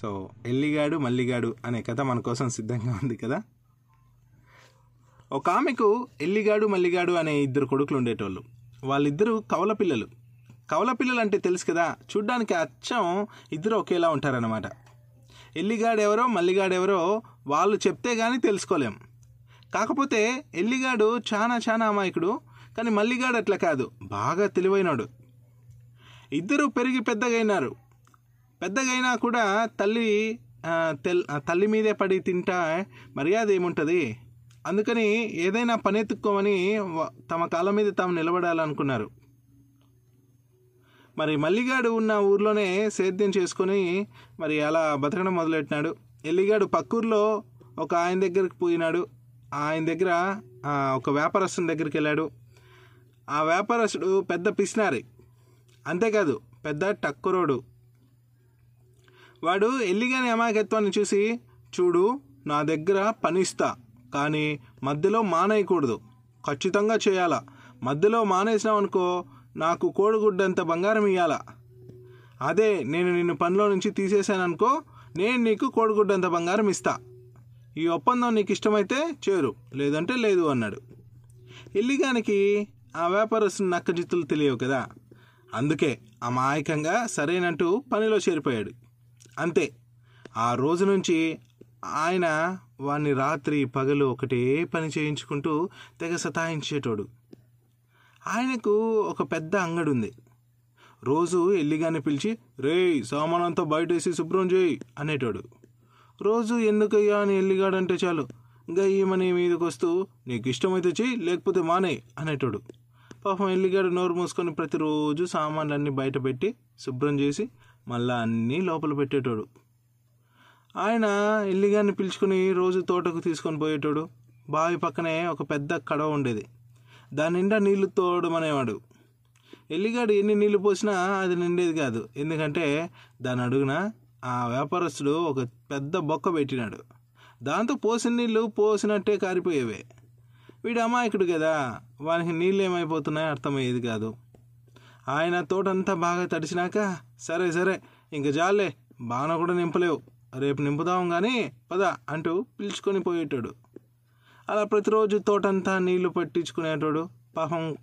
So ఎల్లిగాడు Malligadu అనే కథ మన కోసం సిద్ధంగా ఉంది కదా? ఒక ఆమెకు ఎల్లిగాడు మల్లిగాడు అనే ఇద్దరు కొడుకులు ఉండేటోళ్ళు. వాళ్ళిద్దరూ కవల పిల్లలు. కవల పిల్లలు అంటే తెలుసు కదా చూడ్డానికి అచ్చం ఇద్దరు ఒకేలా ఉంటారన్నమాట. ఎల్లిగాడు ఎవరో మల్లిగాడు ఎవరో వాళ్ళు చెప్తే కానీ తెలుసుకోలేం. కాకపోతే ఎల్లిగాడు చాలా చాలా అమాయకుడు కానీ మల్లిగాడు అట్లా కాదు బాగా తెలివైనడు. ఇద్దరు పెరిగి పెద్దగైనారు. పెద్దగైనా కూడా తల్లి తెల్ తల్లి మీదే పడి తింటా మర్యాద ఏముంటుంది? అందుకని ఏదైనా పని ఎత్తుక్కోమని తమ కాళ్ళ మీద తాము నిలబడాలనుకున్నారు. మరి మల్లిగాడు ఉన్న ఊర్లోనే సేద్యం చేసుకొని మరి అలా బతకడం మొదలెట్టినాడు. ఎల్లిగాడు పక్కూర్లో ఒక ఆయన దగ్గరికి పోయినాడు. ఆయన దగ్గర ఒక వ్యాపారస్తుని దగ్గరికి వెళ్ళాడు ఆ వ్యాపారస్తుడు పెద్ద పిసినారి. అంతేకాదు పెద్ద టక్కురోడు. వాడు ఎల్లిగాని అమాయకత్వాన్ని చూసి చూడు నా దగ్గర పనిస్తా కానీ మధ్యలో మానేయకూడదు. ఖచ్చితంగా చేయాలా? మధ్యలో మానేసినావు అనుకో నాకు కోడిగుడ్డంత బంగారం ఇవ్వాలా అదే నేను నిన్ను పనిలో నుంచి తీసేశాననుకో నేను నీకు కోడిగుడ్డంత బంగారం ఇస్తా. ఈ ఒప్పందం నీకు ఇష్టమైతే చేరు లేదంటే లేదు అన్నాడు. ఎల్లిగానికి ఆ వ్యాపారస్తుని నక్కజిత్తులు తెలియవు కదా. అందుకే అమాయకంగా సరేనంటూ పనిలో చేరిపోయాడు. అంతే. ఆ రోజు నుంచి ఆయన వాణ్ణి రాత్రి పగలు ఒకటే పని చేయించుకుంటూ తెగ సతాయించేటోడు. ఆయనకు ఒక పెద్ద అంగడి ఉంది రోజు ఎల్లిగాని పిలిచి రేయ్ సామానంతా బయటేసి శుభ్రం చేయి అనేటోడు. రోజు ఎందుకయ్యా అని ఎల్లిగాడంటే చాలు? గయ్యమని మీదకి వస్తూ నీకు ఇష్టమైతే చెయ్యి లేకపోతే మానే అనేటోడు. పాపం ఎల్లిగాడు నోరు మూసుకొని ప్రతిరోజు సామాన్లన్నీ బయట పెట్టి శుభ్రం చేసి మళ్ళా అన్నీ లోపల పెట్టేటోడు. ఆయన ఎల్లిగాన్ని పిలుచుకుని రోజు తోటకు తీసుకొని పోయేటోడు. బావి పక్కనే ఒక పెద్ద కడవ ఉండేది. దాని నిండా నీళ్ళు తోడమనేవాడు. ఎల్లిగాడు ఎన్ని నీళ్ళు పోసినా అది నిండేది కాదు. ఎందుకంటే దాని అడుగున ఆ వ్యాపారస్తుడు ఒక పెద్ద బొక్క పెట్టినాడు. దాంతో పోసిన నీళ్ళు పోసినట్టే కారిపోయేవే. వీడు అమాయకుడు కదా. వానికి నీళ్ళు ఏమైపోతున్నాయో అర్థమయ్యేది కాదు. ఆయన తోటంతా బాగా తడిసినాక సరే సరే ఇంక జాలే బాణ కూడా నింపలేవు. రేపు నింపుదాం కానీ పద అంటూ పిలుచుకొని పోయేటాడు. అలా ప్రతిరోజు తోటంతా నీళ్ళు పట్టించుకునేటోడు. పాపం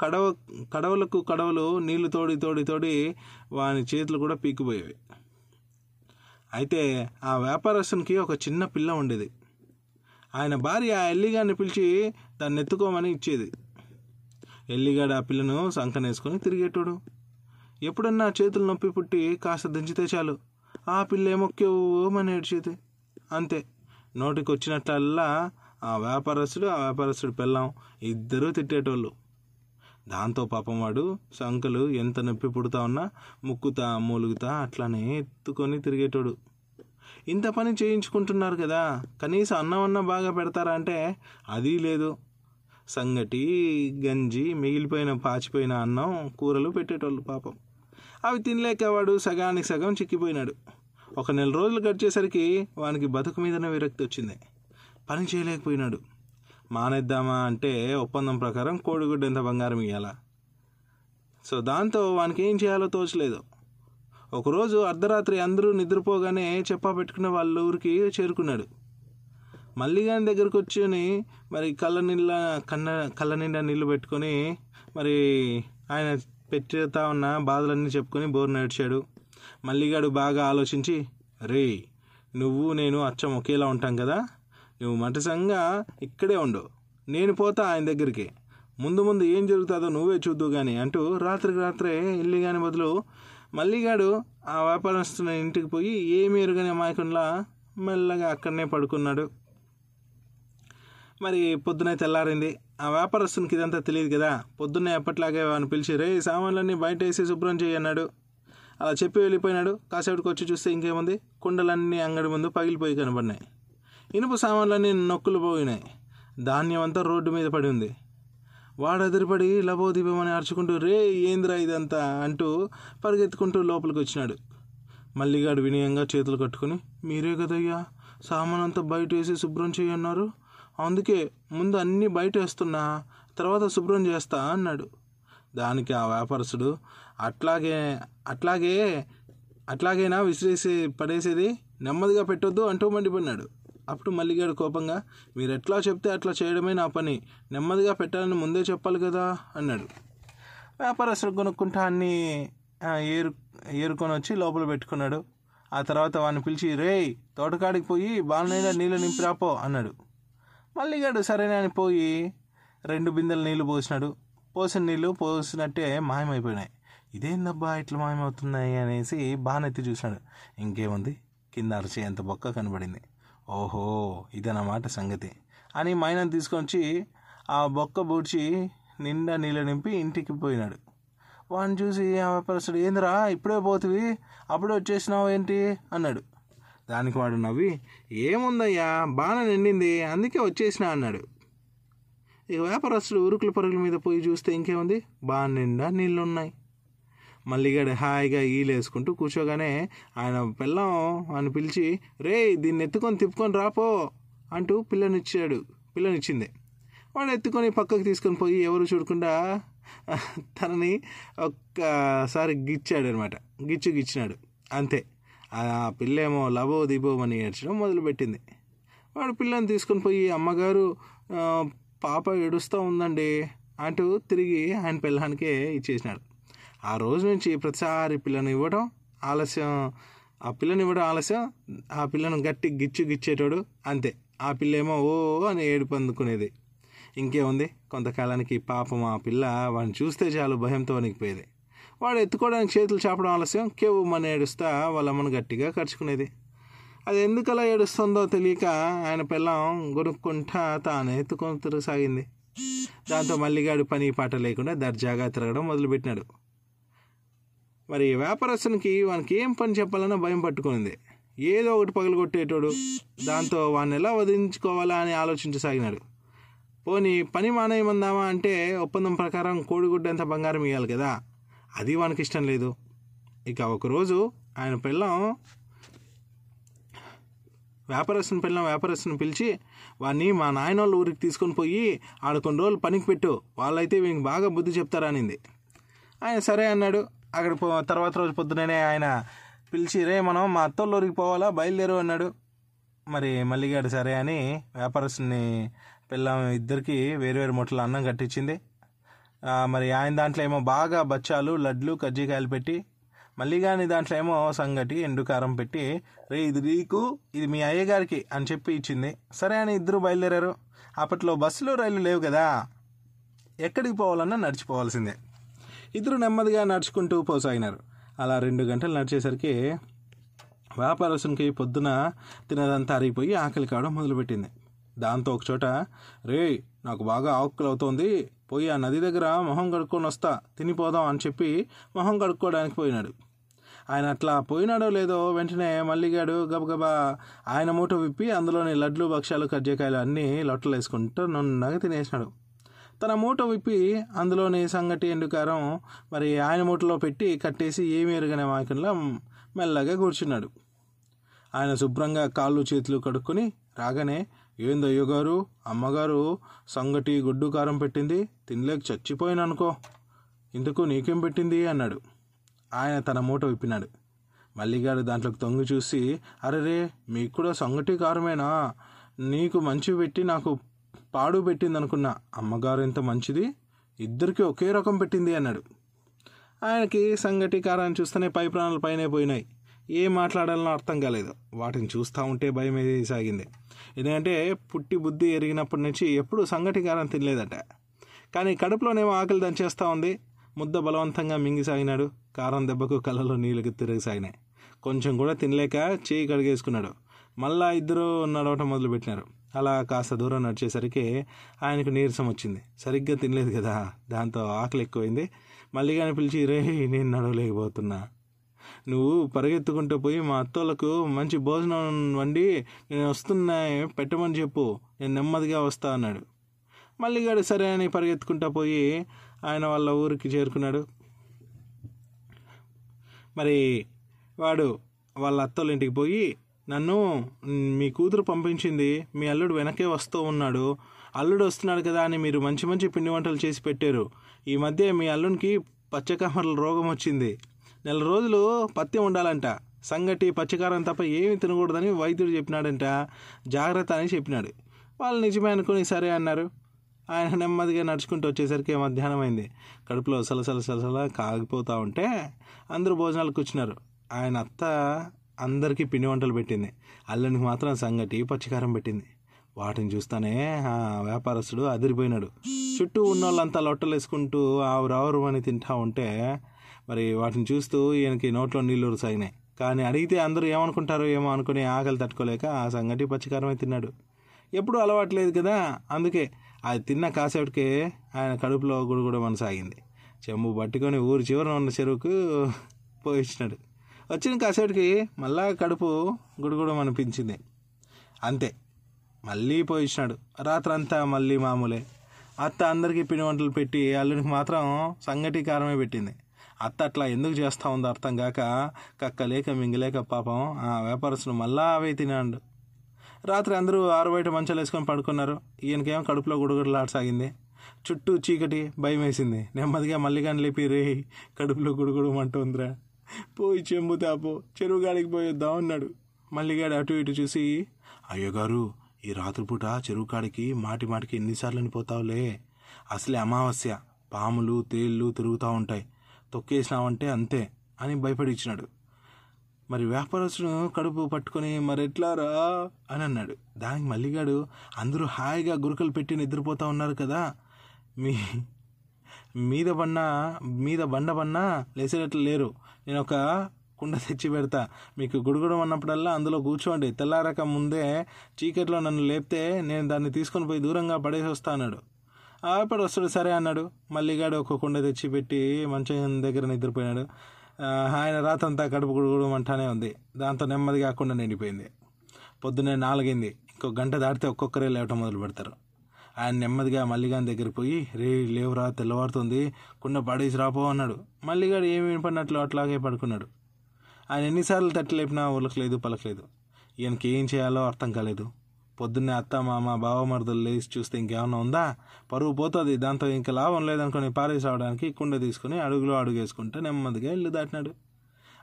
కడవ కడవలకు కడవలు నీళ్ళు తోడి తోడి తోడి వాని చేతులు కూడా పీకిపోయేవి అయితే ఆ వ్యాపారస్తునికి ఒక చిన్న పిల్ల ఉండేది. ఆయన భార్య ఆ పిలిచి దాన్ని ఎత్తుకోమని ఇచ్చేది. ఎల్లిగాడు ఆ పిల్లను సంకనేసుకొని తిరిగేటోడు. ఎప్పుడన్నా చేతులు నొప్పి పుట్టి కాస్త దించితే చాలు. ఆ పిల్ల ఏమొక్కేమని ఏడ్చేది. అంతే. నోటికి వచ్చినట్లల్లా ఆ వ్యాపారస్తుడు ఆ వ్యాపారస్తుడు పిల్లం ఇద్దరూ తిట్టేటోళ్ళు. దాంతో పాపం వాడు సంకలు ఎంత నొప్పి పుడతా ఉన్నా ముక్కుతా మూలుగుతా అట్లానే ఎత్తుకొని తిరిగేటోడు. ఇంత పని చేయించుకుంటున్నారు కదా కనీసం అన్నం అన్న బాగా పెడతారా అంటే అది లేదు. సంగటి గంజి మిగిలిపోయిన పాచిపోయిన అన్నం కూరలు పెట్టేటోళ్ళు పాపం. అవి తినలేక వాడు సగానికి సగం చిక్కిపోయినాడు. ఒక నెల రోజులు గడిచేసరికి వానికి బతుకు మీదనే విరక్తి వచ్చింది. పని చేయలేకపోయినాడు. మానేద్దామా అంటే ఒప్పందం ప్రకారం కోడిగుడ్డ ఎంత బంగారం ఇవ్వాలా సో దాంతో వానికి ఏం చేయాలో తోచలేదు. ఒకరోజు అర్ధరాత్రి అందరూ నిద్రపోగానే చెప్పా పెట్టుకున్న వాళ్ళ ఊరికి చేరుకున్నాడు. మల్లిగాని దగ్గరకు వచ్చి మరి కళ్ళ నీళ్ళ కన్న కళ్ళ నిండా నీళ్ళు పెట్టుకొని మరి ఆయన పెట్టుతా ఉన్న బాధలన్నీ చెప్పుకొని బోరు నడిచాడు. మల్లిగాడు బాగా ఆలోచించి రే నువ్వు నేను అచ్చం ఒకేలా ఉంటాం కదా? నువ్వు మటసంగా ఇక్కడే ఉండు. నేను పోతా ఆయన దగ్గరికి. ముందు ముందు ఏం జరుగుతుందో నువ్వే చూద్దు కానీ అంటూ రాత్రికి రాత్రే వెళ్ళి కాని బదులు మల్లిగాడు ఆ వ్యాపారస్తున్న ఇంటికి పోయి ఏమి ఎరుగని అమాయకుండా మెల్లగా అక్కడనే పడుకున్నాడు. మరి పొద్దునే తెల్లారింది. ఆ వ్యాపారస్తునికి ఇదంతా తెలియదు కదా. పొద్దున్నే ఎప్పట్లాగే వాడిని పిలిచి రే సామాన్లన్నీ బయట వేసి శుభ్రం చేయి అన్నాడు. అలా చెప్పి వెళ్ళిపోయినాడు. కాసేపటికి వచ్చి చూస్తే ఇంకేముంది? కుండలన్నీ అంగడి ముందు పగిలిపోయి కనబడినాయి. ఇనుప సామాన్లన్నీ నొక్కులు పోయినాయి. ధాన్యం అంతా రోడ్డు మీద పడి ఉంది. వాడు ఎదురుపడి అని అరుచుకుంటూ రే ఏంద్రా ఇదంతా? అంటూ పరిగెత్తుకుంటూ లోపలికి వచ్చినాడు. మల్లిగాడు వినయంగా చేతులు కట్టుకుని మీరే కదయ్యా సామాన్ అంతా బయట వేసి శుభ్రం చేయన్నారు అందుకే ముందు అన్నీ బయట వేస్తున్నా తర్వాత శుభ్రం చేస్తా అన్నాడు. దానికి ఆ వ్యాపారస్తుడు అట్లాగే అట్లాగే అట్లాగైనా విసిరేసి పడేసేది? నెమ్మదిగా పెట్టొద్దు అంటూ మండిపడినాడు. అప్పుడు మల్లిగాడు కోపంగా మీరు ఎట్లా చెప్తే అట్లా చేయడమే నా పని. నెమ్మదిగా పెట్టాలని ముందే చెప్పాలి కదా అన్నాడు. వ్యాపారస్తుడు కొనుక్కుంటా అన్ని ఏరు ఏరుకొని వచ్చి లోపల పెట్టుకున్నాడు. ఆ తర్వాత వాడిని పిలిచి రేయ్ తోటకాడికి పోయి బాలనైనా నీళ్ళు నింపిరాపో అన్నాడు. మళ్ళీ ఇగాడు అని పోయి రెండు బిందెలు నీళ్ళు పోసినాడు. పోసిన నీళ్ళు పోసినట్టే మాయమైపోయినాయి. ఇదేందబ్బా ఇట్లా మాయమవుతున్నాయి అనేసి బానెత్తి చూసినాడు. ఇంకేముంది? కింద అరిచే ఎంత బొక్క కనబడింది. ఓహో ఇదన్నమాట సంగతి అని మైనని తీసుకొచ్చి ఆ బొక్క బూడ్చి నిండా నీళ్ళు నింపి ఇంటికి పోయినాడు. వాడిని చూసి ఆ వ్యాపారస్తుడు ఏందిరా? ఇప్పుడే పోతివి? అప్పుడే వచ్చేసినావు ఏంటి? అన్నాడు. దానికి వాడు నవ్వి ఏముందయ్యా బాగా నిండింది అందుకే వచ్చేసిన అన్నాడు. ఇక వ్యాపారస్తుడు ఉరుకుల పరుగుల మీద పోయి చూస్తే ఇంకేముంది? బాగా నిండా నీళ్ళు ఉన్నాయి మల్లిగాడు హాయిగా ఈలేసుకుంటూ కూర్చోగానే ఆయన పిల్లం అని పిలిచి రే దీన్ని ఎత్తుకొని తిప్పుకొని రాపో అంటూ పిల్లనిచ్చాడు. పిల్లనిచ్చింది. వాడు ఎత్తుకొని పక్కకు తీసుకొని పోయి ఎవరు చూడకుండా తనని ఒక్కసారి గిచ్చాడు అనమాట గిచ్చు గిచ్చినాడు. అంతే. ఆ పిల్లేమో లబో దిబో అని ఏడ్చడం మొదలుపెట్టింది. వాడు పిల్లని తీసుకొని పోయి అమ్మగారు పాప ఏడుస్తూ ఉందండి అంటూ తిరిగి ఆయన పిల్లానికే ఇచ్చేసినాడు. ఆ రోజు నుంచి ప్రతిసారి పిల్లని ఇవ్వడం ఆలస్యం ఆ పిల్లని ఇవ్వడం ఆలస్యం ఆ పిల్లను గట్టి గిచ్చు గిచ్చేటోడు అంతే. ఆ పిల్లేమో ఓ అని ఏడుపు అందుకునేది. ఇంకేముంది? కొంతకాలానికి పాపం ఆ పిల్ల వాడిని చూస్తే చాలు భయంతో వణికిపోయేది. వాడు ఎత్తుకోవడానికి చేతులు చాపడం ఆలస్యం. కేవుమని ఏడుస్తా వాళ్ళ అమ్మను గట్టిగా కరుచుకునేది. అది ఎందుకలా ఏడుస్తుందో తెలియక ఆయన పిల్లం గొనుక్కుంటా తాను ఎత్తుకొని తిరగసాగింది. దాంతో మల్లిగాడు పని పాట లేకుండా దర్జాగా తిరగడం మొదలుపెట్టినాడు. మరి వ్యాపారస్తునికి వానికి ఏం పని చెప్పాలన్నా భయం పట్టుకునింది ఏదో ఒకటి పగలగొట్టేటోడు. దాంతో వాడిని ఎలా వదిలించుకోవాలా అని ఆలోచించసాగినాడు. పోనీ పని మానేయమందామా అంటే ఒప్పందం ప్రకారం కోడిగుడ్డంత బంగారం ఇవ్వాలి కదా. అది వానికి ఇష్టం లేదు. ఇక ఒకరోజు ఆయన పిల్లం వ్యాపారస్తుని పిల్లం వ్యాపారస్తుని పిలిచి వాడిని మా నాయనోళ్ళ ఊరికి తీసుకొని పోయి ఆడ కొన్ని రోజులు పనికి పెట్టు వాళ్ళైతే వీనికి బాగా బుద్ధి చెప్తారనింది ఆయన సరే అన్నాడు. అక్కడ పో తర్వాత రోజు పొద్దుననే ఆయన పిలిచి రే మనం మా అత్తోళ్ళ ఊరికి పోవాలా? బయలుదేరు అన్నాడు. మరి మల్లిగాడు సరే అని వ్యాపారస్తుని పిల్లం ఇద్దరికి వేరు మొట్టలు అన్నం కట్టించింది. మరి ఆయన దాంట్లో ఏమో బాగా బచ్చాలు లడ్లు కజ్జికాయలు పెట్టి మళ్ళీ కానీ దాంట్లో ఏమో సంగటి ఎండుకారం పెట్టి రే ఇది నీకు ఇది మీ అయ్యగారికి అని చెప్పి ఇచ్చింది. సరే అని ఇద్దరు బయలుదేరారు. అప్పట్లో బస్సులు రైలు లేవు కదా. ఎక్కడికి పోవాలన్నా నడిచిపోవాల్సిందే. ఇద్దరు నెమ్మదిగా నడుచుకుంటూ పోసాగినారు. అలా రెండు గంటలు నడిచేసరికి వ్యాపారస్తునికి పొద్దున తినదంతా అరిగిపోయి ఆకలి కావడం మొదలుపెట్టింది. దాంతో ఒకచోట రే నాకు బాగా ఆకులు అవుతోంది పోయి ఆ నది దగ్గర మొహం కడుక్కొని వస్తా తినిపోదాం అని చెప్పి మొహం కడుక్కోవడానికి పోయినాడు. ఆయన అట్లా పోయినాడో లేదో వెంటనే మల్లిగాడు గబగబా ఆయన మూట విప్పి అందులోని లడ్లు భక్ష్యాలు కజ్జికాయలు అన్నీ లొట్టలు వేసుకుంటూ నున్నగా తినేసినాడు. తన మూట విప్పి అందులోని సంగటి ఎండుకారం మరి ఆయన మూటలో పెట్టి కట్టేసి ఏమి ఎరగనే మాకంలో మెల్లగా కూర్చున్నాడు. ఆయన శుభ్రంగా కాళ్ళు చేతులు కడుక్కొని రాగానే ఏందయ్యో గారు అమ్మగారు సంగటి గుడ్డు కారం పెట్టింది తినలేక చచ్చిపోయాను అనుకో ఇందుకు నీకేం పెట్టింది? అన్నాడు. ఆయన తన మూట విప్పినాడు. మల్లిగాడు దాంట్లోకి తొంగి చూసి అరెరే మీకు కూడా సంగటి కారమేనా? నీకు మంచి పెట్టి నాకు పాడు పెట్టింది అనుకున్నా అమ్మగారు ఎంత మంచిది? ఇద్దరికి ఒకే రకం పెట్టింది అన్నాడు. ఆయనకి సంగటి కారాన్ని చూస్తేనే పై ప్రాణాలు పైనే పోయినాయి. ఏం మాట్లాడాలనో అర్థం కాలేదు. వాటిని చూస్తూ ఉంటే భయం ఏది సాగింది. ఎందుకంటే పుట్టి బుద్ధి ఎరిగినప్పటి నుంచి ఎప్పుడూ సంగటి కారం తినలేదట. కానీ కడుపులోనేమో ఆకలి దంచేస్తూ ఉంది. ముద్ద బలవంతంగా మింగిసాగినాడు కారం దెబ్బకు కళ్ళలో నీళ్ళకి తిరగసాగినాయి కొంచెం కూడా తినలేక చేయి కడిగేసుకున్నాడు. మళ్ళా ఇద్దరు నడవటం మొదలుపెట్టినారు. అలా కాస్త దూరం నడిచేసరికి ఆయనకు నీరసం వచ్చింది. సరిగ్గా తినలేదు కదా. దాంతో ఆకలి ఎక్కువైంది. మల్లిగాని పిలిచి రే నేను నడవలేకపోతున్నా. నువ్వు పరిగెత్తుకుంటూ పోయి మా అత్తోళ్ళకు మంచి భోజనం వండి నేను వస్తున్నా పెట్టమని చెప్పు నేను నెమ్మదిగా వస్తా అన్నాడు. మల్లిగాడు సరే అని పరిగెత్తుకుంటా పోయి ఆయన వాళ్ళ ఊరికి చేరుకున్నాడు. మరి వాడు వాళ్ళ అత్తోళ్ళ ఇంటికి పోయి నన్ను మీ కూతురు పంపించింది మీ అల్లుడు వెనకే వస్తూ ఉన్నాడు అల్లుడు వస్తున్నాడు కదా అని మీరు మంచి మంచి పిండి వంటలు చేసి పెట్టారు. ఈ మధ్య మీ అల్లునికి పచ్చకమరల రోగం వచ్చింది. నెల రోజులు పత్యం ఉండాలంట. సంగటి పచ్చికారం తప్ప ఏమీ తినకూడదని వైద్యుడు చెప్పినాడంట. జాగ్రత్త అని చెప్పినాడు. వాళ్ళు నిజమే అనుకుని సరే అన్నారు. ఆయన నెమ్మదిగా నడుచుకుంటూ వచ్చేసరికి మధ్యాహ్నం అయింది. కడుపులో సలసల సలసల కాగిపోతూ ఉంటే అందరూ భోజనాలు కూర్చున్నారు. ఆయన అత్త అందరికీ పిండి వంటలు పెట్టింది. అల్లునికి మాత్రం సంగటి పచ్చికారం పెట్టింది. వాటిని చూస్తానే ఆ వ్యాపారస్తుడు అదిరిపోయినాడు. చుట్టూ ఉన్న వాళ్ళంతా లొట్టలు వేసుకుంటూ ఆవురావురు అని తింటా ఉంటే మరి వాటిని చూస్తూ ఈయనకి నోట్లో నీళ్ళు సాగినాయి కానీ అడిగితే అందరూ ఏమనుకుంటారో ఏమో అనుకుని ఆకలి తట్టుకోలేక ఆ సంగటి పచ్చికారమే తిన్నాడు. ఎప్పుడూ అలవాట్లేదు కదా? అందుకే అది తిన్న కాసేపటికే ఆయన కడుపులో గుడుగుడు మనసాగింది. చెంబు పట్టుకొని ఊరి చివరన ఉన్న చెరువుకు పోయించినాడు వచ్చిన కాసేపటికి మళ్ళా కడుపు గుడుగుడు అనిపించింది అంతే మళ్ళీ పోయించినాడు రాత్రంతా మళ్ళీ మామూలే. అత్త అందరికీ పిండి వంటలు పెట్టి అల్లునికి మాత్రం సంగటి కారమే పెట్టింది. అత్త అట్లా ఎందుకు చేస్తూ ఉందో అర్థం కాక కక్కలేక మింగలేక పాపం ఆ వ్యాపారస్తులు మళ్ళా అవే తినాడు రాత్రి అందరూ ఆరు బయట మంచాలు వేసుకొని పడుకున్నారు. ఈయనకేమో కడుపులో గుడుగుడులాడసాగింది చుట్టూ చీకటి భయం వేసింది. నెమ్మదిగా మల్లిగాని లేపి రే కడుపులో గుడుగుడు మంటుందిరా పోయి చెంబు తాపో. చెరువు గాడికి పోయొద్దాం అన్నాడు. మల్లిగాడు అటు ఇటు చూసి అయ్యగారు ఈ రాత్రిపూట చెరువు కాడికి మాటి మాటికి ఎన్నిసార్లు పోతావులే. అసలే అమావాస్య. పాములు తేళ్ళు తిరుగుతూ ఉంటాయి. తొక్కేసినావంటే అంతే అని భయపడి ఇచ్చినాడు మరి వ్యాపారస్తుడు కడుపు పట్టుకొని మరి ఎట్లారా అని అన్నాడు. దానికి మల్లిగాడు అందరూ హాయిగా గురుకలు పెట్టి నిద్రపోతూ ఉన్నారు కదా. మీ మీద బండ మీద బండ బన్నా లేచేటట్లు లేరు. నేను ఒక కుండ తెచ్చి పెడతా. మీకు గుడుగుడం అన్నప్పుడల్లా అందులో కూర్చోండి. తెల్లారక ముందే చీకట్లో నన్ను లేపితే నేను దాన్ని తీసుకొని పోయి దూరంగా పడేసి వస్తా అన్నాడు. అప్పుడు వస్తాడు? సరే అన్నాడు. మల్లిగాడు ఒక కుండ తెచ్చి పెట్టి మంచం దగ్గర నిద్రపోయినాడు. ఆయన రాతంతా కడుపు గుడుగుడు ఉంది. దాంతో నెమ్మదిగా కాకుండా నిండిపోయింది. పొద్దున్నే నాలుగైంది. ఇంకో గంట దాటితే ఒక్కొక్కరే లేవటం మొదలు పెడతారు. ఆయన నెమ్మదిగా మల్లిగాని దగ్గరికి పోయి రే లేవురా తెల్లవారుతుంది. కుండ పడేసి రాపో అన్నాడు. మల్లిగాడు ఏమి వినపడినట్లు అట్లాగే పడుకున్నాడు. ఆయన ఎన్నిసార్లు తట్టి లేపినా ఉలకలేదు పలకలేదు. ఈయనకి ఏం చేయాలో అర్థం కాలేదు. పొద్దున్నే అత్త మామ బావమరుదులు లేచి చూస్తే ఇంకేమన్నా ఉందా? పరువు పోతుంది దాంతో ఇంకా లాభం లేదనుకుని పారేసి రావడానికి కుండ తీసుకుని అడుగులో అడుగేసుకుంటే నెమ్మదిగా ఇల్లు దాటినాడు.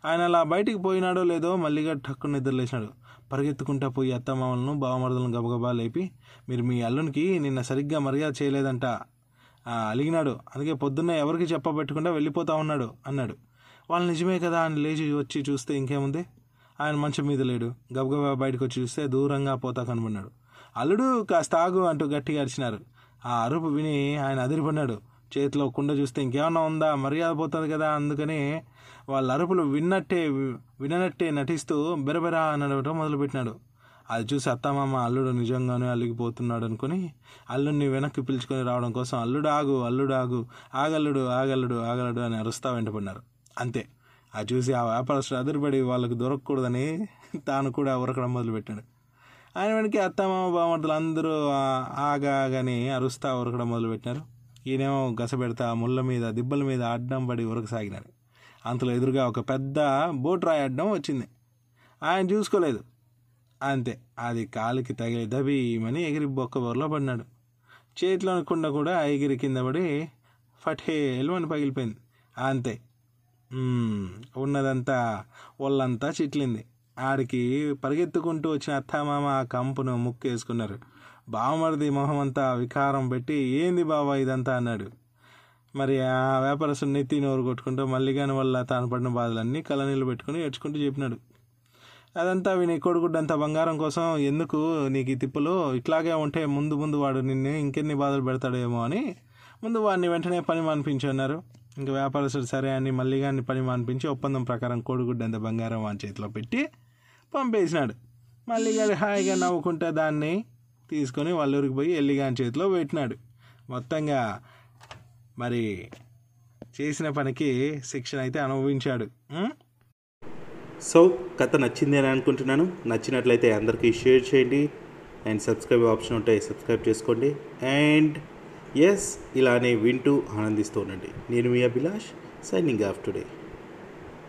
ఆయన అలా బయటికి పోయినాడో లేదో మళ్ళీగా టక్కున నిద్రలేసినాడు పరిగెత్తుకుంటా పోయి అత్తమామలను బావమరుదులను గబగబా లేపి మీరు మీ అల్లునికి నిన్న సరిగ్గా మర్యాద చేయలేదంట. అలిగినాడు. అందుకే పొద్దున్న ఎవరికి చెప్పబెట్టకుండా వెళ్ళిపోతా ఉన్నాడు అన్నాడు. వాళ్ళు నిజమే కదా అని లేచి వచ్చి చూస్తే ఇంకేముంది? ఆయన మంచం మీద లేడు. గబగబా బయటకు వచ్చి చూస్తే దూరంగా పోతా కనబడినాడు. అల్లుడు కాస్త ఆగు అంటూ గట్టిగా అరిచినారు. ఆ అరుపు విని ఆయన అదిరిపడినాడు చేతిలో కుండ చూస్తే ఇంకేమన్నా ఉందా? మర్యాద పోతుంది కదా అందుకని వాళ్ళ అరుపులు విన్నట్టే విననట్టే నటిస్తూ బెరబెరా అనడం మొదలుపెట్టినాడు. అది చూసి అత్తమామ అల్లుడు నిజంగానే అలిగిపోతున్నాడు అనుకుని అల్లుడిని వెనక్కి పిలుచుకొని రావడం కోసం అల్లుడు ఆగు అల్లుడు ఆగు ఆగల్లుడు ఆగల్లుడు ఆగల్లుడు అని అరుస్తా వెంటపడినారు అంతే. అది చూసి ఆ వ్యాపారస్తుడు అదిరిపడి వాళ్ళకు దొరకకూడదని తాను కూడా ఉరకడం మొదలుపెట్టాడు. ఆయన వెనక్కి అత్తమామ బామర్తలు అందరూ ఆగాగని ఆగా ఆగని అరుస్తా ఉరకడం మొదలుపెట్టినారు. ఈయనేమో గసపెడతా ముళ్ళ మీద దిబ్బల మీద అడ్డం పడి ఉరకసాగినాడు. అంతలో ఎదురుగా ఒక పెద్ద బోట్ రాయి అడ్డం వచ్చింది. ఆయన చూసుకోలేదు. అంతే అది కాలుకి తగిలి దబీమని ఎగిరి బొక్క బొరలో పడినాడు. చేతిలో కుండ కూడా ఎగిరి కింద పడి ఫటే అని పగిలిపోయింది. అంతే ఉన్నదంతా ఒళ్ళంతా చిట్లింది. ఆడికి పరిగెత్తుకుంటూ వచ్చిన అత్తమామ ఆ కంపును ముక్కేసుకున్నారు. బావమరిది మొహం అంతా వికారం పెట్టి ఏంది బావా ఇదంతా? అన్నాడు. మరి ఆ వ్యాపారస్తుడు నెత్తి నోరు కొట్టుకుంటూ మల్లిగాని వల్ల తాను పడిన బాధలన్నీ కలనీళ్ళు పెట్టుకుని ఏడ్చుకుంటూ చెప్పినాడు. అదంతా విని కొడుకుడ్డంత బంగారం కోసం ఎందుకు నీకు ఈ తిప్పులు? ఇట్లాగే ఉంటే ముందు ముందు వాడు నిన్ను ఇంకెన్ని బాధలు పెడతాడేమో అని ముందు వాడిని వెంటనే పని మానిపించి అన్నారు. ఇంకా వ్యాపారస్తుడు సరే అని మల్లిగాన్ని పని మానిపించి ఒప్పందం ప్రకారం కోడిగుడ్డంత బంగారం వాని చేతిలో పెట్టి పంపేసినాడు. మళ్ళీ మల్లిగాడు హాయిగా నవ్వుకుంటా దాన్ని తీసుకొని వాళ్ళూరికి పోయి ఎల్లిగాని చేతిలో పెట్టినాడు. మొత్తంగా మరి చేసిన పనికి శిక్షణ అయితే అనుభవించాడు. సో కథ నచ్చింది అని అనుకుంటున్నాను. నచ్చినట్లయితే అందరికీ షేర్ చేయండి. అండ్ సబ్స్క్రైబ్ ఆప్షన్ ఉంటే సబ్స్క్రైబ్ చేసుకోండి. అండ్ ఎస్ ఇలానే వింటూ ఆనందిస్తూ ఉండండి. నేను మీ అభిలాష్ సైనింగ్ ఆఫ్ టుడే